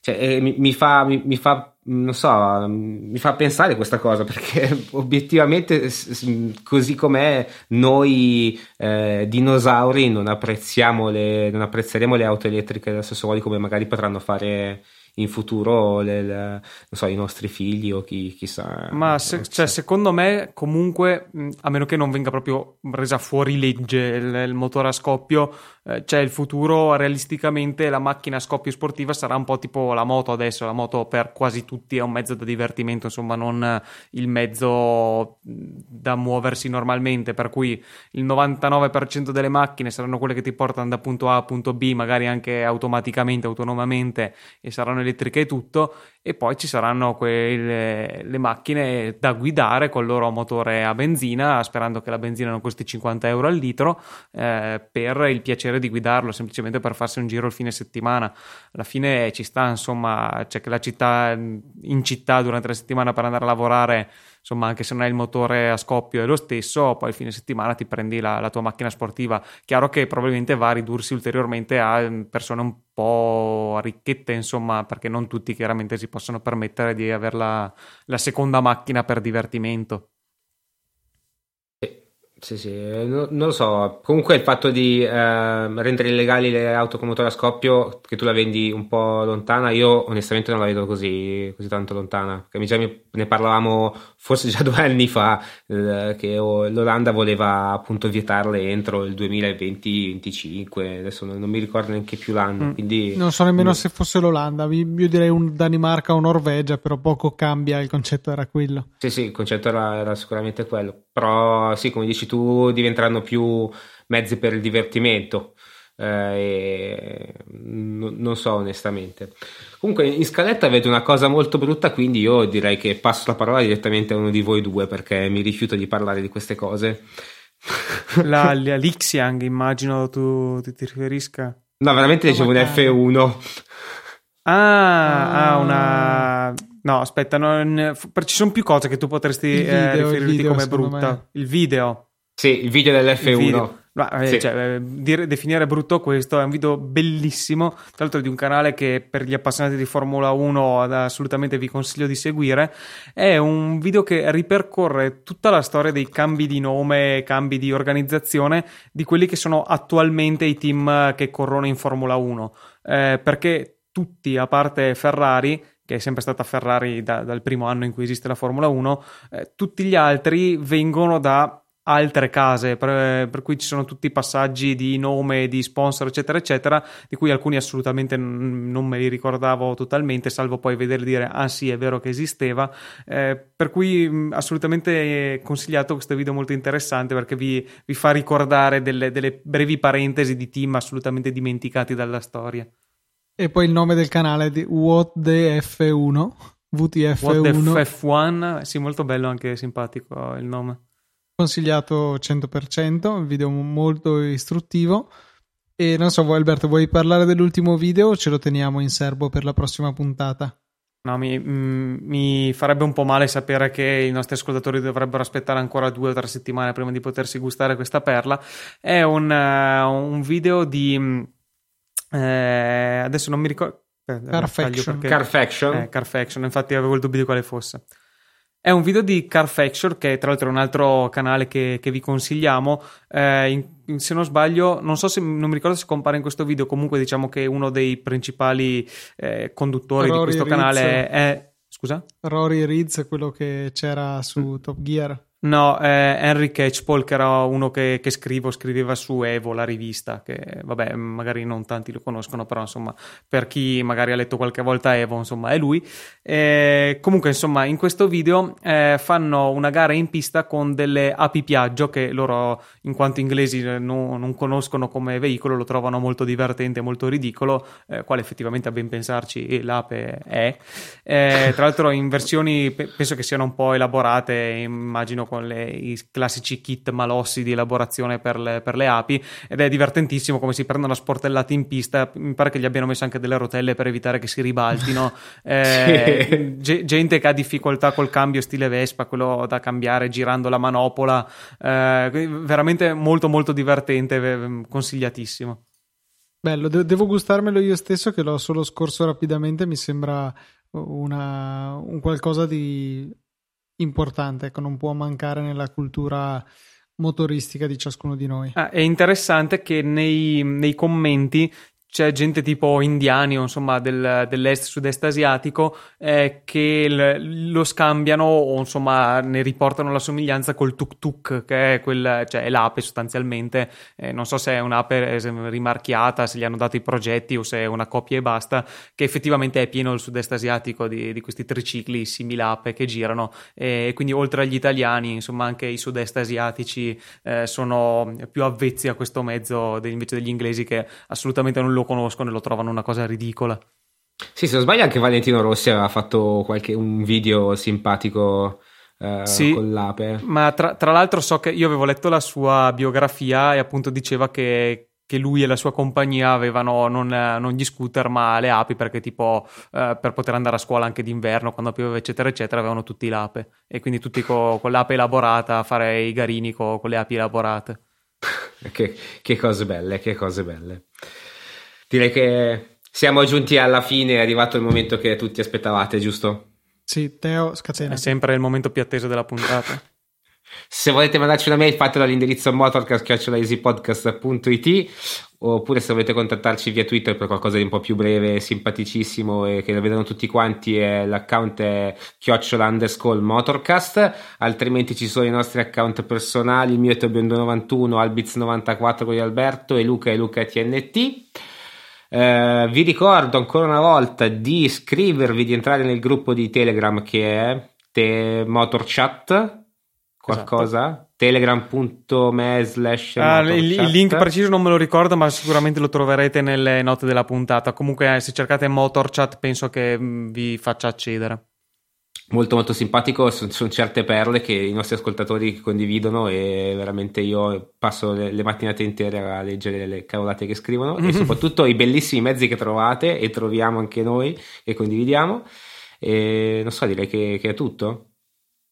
Cioè, eh, mi, mi fa, mi, mi fa non so, mi fa pensare questa cosa perché obiettivamente così com'è noi eh, dinosauri non apprezziamo le, non apprezzeremo le auto elettriche allo stesso modo come magari potranno fare in futuro le, le, so, i nostri figli o chi, chissà. Ma se, cioè, secondo me, comunque, a meno che non venga proprio resa fuori legge il, il motore a scoppio, eh, cioè il futuro realisticamente la macchina a scoppio sportiva sarà un po' tipo la moto adesso, la moto per quasi tutti è un mezzo da divertimento, insomma, non il mezzo da muoversi normalmente, per cui il 99% delle macchine saranno quelle che ti portano da punto A a punto B, magari anche automaticamente, autonomamente e saranno elettriche e tutto, e poi ci saranno quelle, le macchine da guidare con il loro motore a benzina, sperando che la benzina non costi 50 euro al litro, eh, per il piacere di guidarlo, semplicemente per farsi un giro il fine settimana. Alla fine ci sta, insomma, c'è che la città in città durante la settimana per andare a lavorare insomma anche se non hai il motore a scoppio è lo stesso, poi il fine settimana ti prendi la, la tua macchina sportiva. Chiaro che probabilmente va a ridursi ulteriormente a mm, persone un po' ricchette, insomma, perché non tutti chiaramente si possono permettere di avere la, la seconda macchina per divertimento. Sì, sì, no, non lo so. Comunque il fatto di eh, rendere illegali le auto con motore a scoppio, che tu la vendi un po' lontana, io onestamente non la vedo così, così tanto lontana. Perché già ne parlavamo forse già due anni fa, eh, che l'Olanda voleva appunto vietarle entro il 2020-2025, adesso non, non, mi ricordo neanche più l'anno. Mm. Quindi, non so nemmeno no. se fosse l'Olanda, io direi un Danimarca o Norvegia, però poco cambia, il concetto era quello. Sì, sì, il concetto era, era sicuramente quello. Però sì, come dici tu, diventeranno più mezzi per il divertimento. Eh, n- non so onestamente. Comunque in scaletta vedo una cosa molto brutta, quindi io direi che passo la parola direttamente a uno di voi due perché mi rifiuto di parlare di queste cose. La, la Lixiang, immagino tu, tu ti riferisca. No, veramente dicevo un F1. Ah, ah, una No, aspetta, non... ci sono più cose che tu potresti video, eh, riferirti video, come brutta. Me. Il video. Sì, il video dell'F1. Il video. No, eh, sì. cioè, eh, dire, definire brutto questo è un video bellissimo, tra l'altro di un canale che per gli appassionati di Formula 1 assolutamente vi consiglio di seguire. È un video che ripercorre tutta la storia dei cambi di nome, cambi di organizzazione di quelli che sono attualmente i team che corrono in Formula 1. Eh, perché tutti, a parte Ferrari, che è sempre stata Ferrari da, dal primo anno in cui esiste la Formula 1, eh, tutti gli altri vengono da altre case, per, per, cui ci sono tutti i passaggi di nome, di sponsor, eccetera, eccetera, di cui alcuni assolutamente n- non me li ricordavo totalmente, salvo poi vederli dire, ah sì, è vero che esisteva, eh, per cui mh, assolutamente consigliato questo video molto interessante perché vi, vi fa ricordare delle, delle brevi parentesi di team assolutamente dimenticati dalla storia. E poi il nome del canale è di What the F1. VTF1. What the F1, sì, molto bello anche simpatico il nome. Consigliato 100%, un video molto istruttivo. E non so, voi Alberto, vuoi parlare dell'ultimo video o ce lo teniamo in serbo per la prossima puntata? No, mi, mm, mi, farebbe un po' male sapere che i nostri ascoltatori dovrebbero aspettare ancora due o tre settimane prima di potersi gustare questa perla. È un, uh, un video di mm, eh, adesso non mi ricordo. Eh, Carfaction. Perché... Carfaction. Eh, Carfaction, infatti avevo il dubbio di quale fosse. È un video di Carfaction, che tra l'altro è un altro canale che, che vi consigliamo. Eh, in, se non sbaglio, non so se non mi ricordo se compare in questo video. Comunque, diciamo che uno dei principali eh, conduttori Rory di questo Rizz. canale è. Scusa? Rory Rizz, quello che c'era su mm. Top Gear. No, eh, Henry Catchpole, che era uno che, che scrivo, scriveva su Evo, la rivista, che vabbè, magari non tanti lo conoscono, però insomma, per chi magari ha letto qualche volta Evo, insomma, è lui. Eh, comunque, insomma, in questo video eh, fanno una gara in pista con delle api piaggio che loro, in quanto inglesi, eh, non, non conoscono come veicolo, lo trovano molto divertente, molto ridicolo, eh, quale effettivamente a ben pensarci l'ape è. Eh, tra l'altro in versioni, penso che siano un po' elaborate, immagino con le, i classici kit malossi di elaborazione per le, per le, api ed è divertentissimo come si prendono a sportellate in pista. Mi pare che gli abbiano messo anche delle rotelle per evitare che si ribaltino. Eh, g- gente che ha difficoltà col cambio stile Vespa quello da cambiare girando la manopola. Eh, veramente molto molto divertente consigliatissimo. Bello, de- devo gustarmelo io stesso che l'ho solo scorso rapidamente, mi sembra una, un qualcosa di importante, ecco, non può mancare nella cultura motoristica di ciascuno di noi. Ah, è interessante che nei, nei commenti c'è gente tipo indiani o insomma del, dell'est sud-est asiatico eh, che l- lo scambiano o insomma ne riportano la somiglianza col tuk tuk che è, quel, cioè è l'ape sostanzialmente. Eh, non so se è un'ape eh, rimarchiata se gli hanno dato i progetti o se è una copia e basta che effettivamente è pieno il sud-est asiatico di, di questi tricicli simil-ape che girano. E quindi oltre agli italiani insomma anche i sud-est asiatici eh, sono più avvezzi a questo mezzo invece degli inglesi che assolutamente non lo lo conoscono e lo trovano una cosa ridicola. Sì, se non sbaglio anche Valentino Rossi aveva fatto qualche, un video simpatico eh, sì, con l'ape. Ma tra, tra, l'altro so che io avevo letto la sua biografia e appunto diceva che, che lui e la sua compagnia avevano non, non, gli scooter ma le api perché tipo eh, per poter andare a scuola anche d'inverno quando pioveva eccetera eccetera avevano tutti l'ape e quindi tutti co, con l'ape elaborata a fare i garini co, con le api elaborate. che, che cose belle, che cose belle direi che siamo giunti alla fine, è arrivato il momento che tutti aspettavate, giusto? Sì, Teo, scatena. È sempre il momento più atteso della puntata. se volete mandarci una mail fatelo all'indirizzo motorcast.easypodcast.it oppure se volete contattarci via Twitter per qualcosa di un po' più breve, simpaticissimo e che lo vedono tutti quanti è, l'account è chiocciola underscore motorcast altrimenti ci sono i nostri account personali il mio è Tobiondo91 Albiz94 con Alberto e Luca e Luca TNT eh, vi ricordo ancora una volta di iscrivervi, di entrare nel gruppo di Telegram che è te- MotorChat. Qualcosa? Esatto. Telegram.me slash ah, il, il, link preciso non me lo ricordo, ma sicuramente lo troverete nelle note della puntata. Comunque, eh, se cercate MotorChat, penso che mm, vi faccia accedere molto molto simpatico sono, sono, certe perle che i nostri ascoltatori condividono e veramente io passo le, le mattinate intere a leggere le cavolate che scrivono mm-hmm. e soprattutto i bellissimi mezzi che trovate e troviamo anche noi e condividiamo. E non so direi che, che è tutto.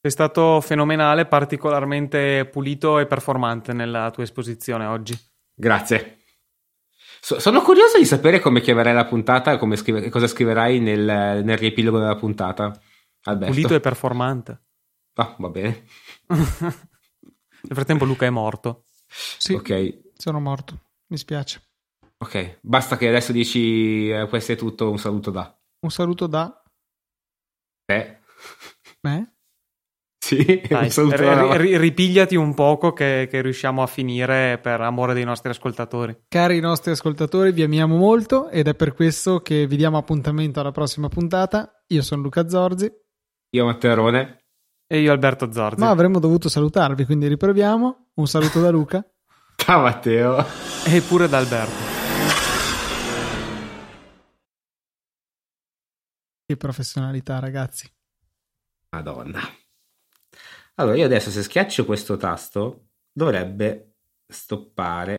Sei stato fenomenale particolarmente pulito e performante nella tua esposizione oggi. Grazie. Sono curioso di sapere come chiamerai la puntata e scrive- cosa scriverai nel, nel riepilogo della puntata Alberto. Pulito e performante. Ah, va bene. Nel frattempo Luca è morto. Sì, ok. sono morto. Mi spiace. Ok, basta che adesso dici eh, questo è tutto, un saluto da. Un saluto da... Eh? Me? Sì, Dai, un saluto r- r- ripigliati un poco che, che, riusciamo a finire per amore dei nostri ascoltatori. Cari nostri ascoltatori, vi amiamo molto ed è per questo che vi diamo appuntamento alla prossima puntata. Io sono Luca Zorzi. Io Matterone. E io Alberto Zorzi. Ma avremmo dovuto salutarvi, quindi riproviamo. Un saluto da Luca. Ciao Matteo. E pure da Alberto. Che professionalità, ragazzi. Madonna. Allora, io adesso se schiaccio questo tasto dovrebbe stoppare